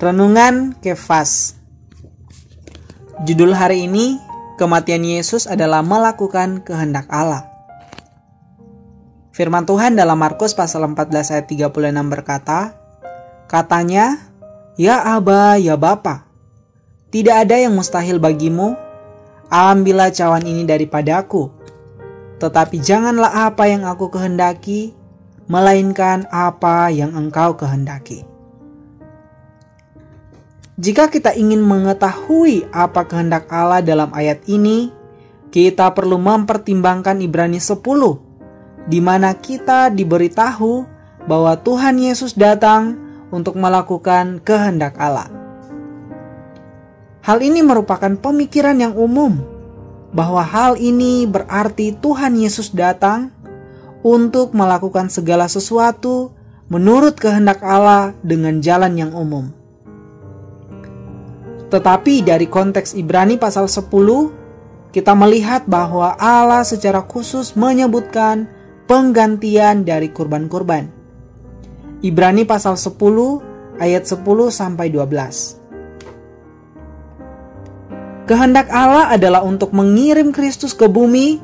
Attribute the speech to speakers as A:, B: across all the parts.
A: Renungan Kefas. Judul hari ini Kematian Yesus adalah melakukan kehendak Allah. Firman Tuhan dalam Markus pasal 14 ayat 36 berkata Katanya Ya Aba, ya Bapa Tidak ada yang mustahil bagimu. Ambillah cawan ini daripadaku Tetapi janganlah apa yang aku kehendaki Melainkan apa yang engkau kehendaki jika kita ingin mengetahui apa kehendak Allah dalam ayat ini, kita perlu mempertimbangkan Ibrani 10, di mana kita diberitahu bahwa Tuhan Yesus datang untuk melakukan kehendak Allah. Hal ini merupakan pemikiran yang umum bahwa hal ini berarti Tuhan Yesus datang untuk melakukan segala sesuatu menurut kehendak Allah dengan jalan yang umum. Tetapi dari konteks Ibrani pasal 10, kita melihat bahwa Allah secara khusus menyebutkan penggantian dari kurban-kurban. Ibrani pasal 10 ayat 10 sampai 12. Kehendak Allah adalah untuk mengirim Kristus ke bumi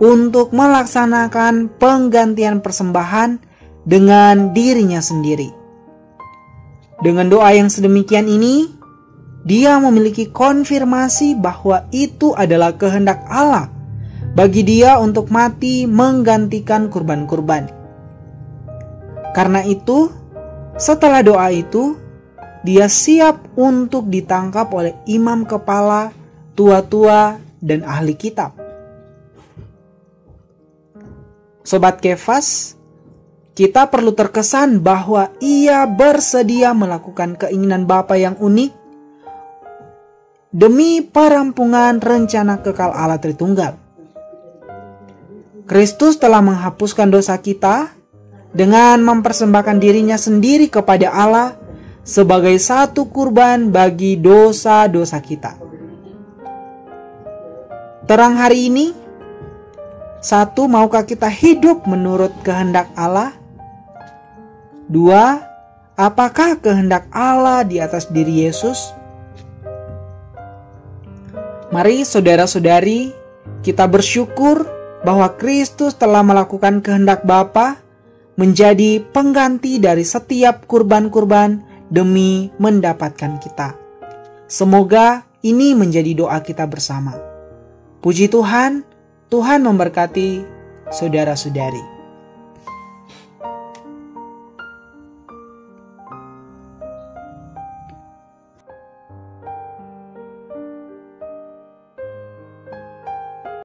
A: untuk melaksanakan penggantian persembahan dengan dirinya sendiri. Dengan doa yang sedemikian ini, dia memiliki konfirmasi bahwa itu adalah kehendak Allah bagi dia untuk mati menggantikan kurban-kurban. Karena itu, setelah doa itu, dia siap untuk ditangkap oleh imam kepala, tua-tua, dan ahli kitab. Sobat Kefas, kita perlu terkesan bahwa ia bersedia melakukan keinginan Bapa yang unik demi perampungan rencana kekal Allah Tritunggal. Kristus telah menghapuskan dosa kita dengan mempersembahkan dirinya sendiri kepada Allah sebagai satu kurban bagi dosa-dosa kita. Terang hari ini, satu, maukah kita hidup menurut kehendak Allah? Dua, apakah kehendak Allah di atas diri Yesus? Mari saudara-saudari, kita bersyukur bahwa Kristus telah melakukan kehendak Bapa menjadi pengganti dari setiap kurban-kurban demi mendapatkan kita. Semoga ini menjadi doa kita bersama. Puji Tuhan, Tuhan memberkati saudara-saudari.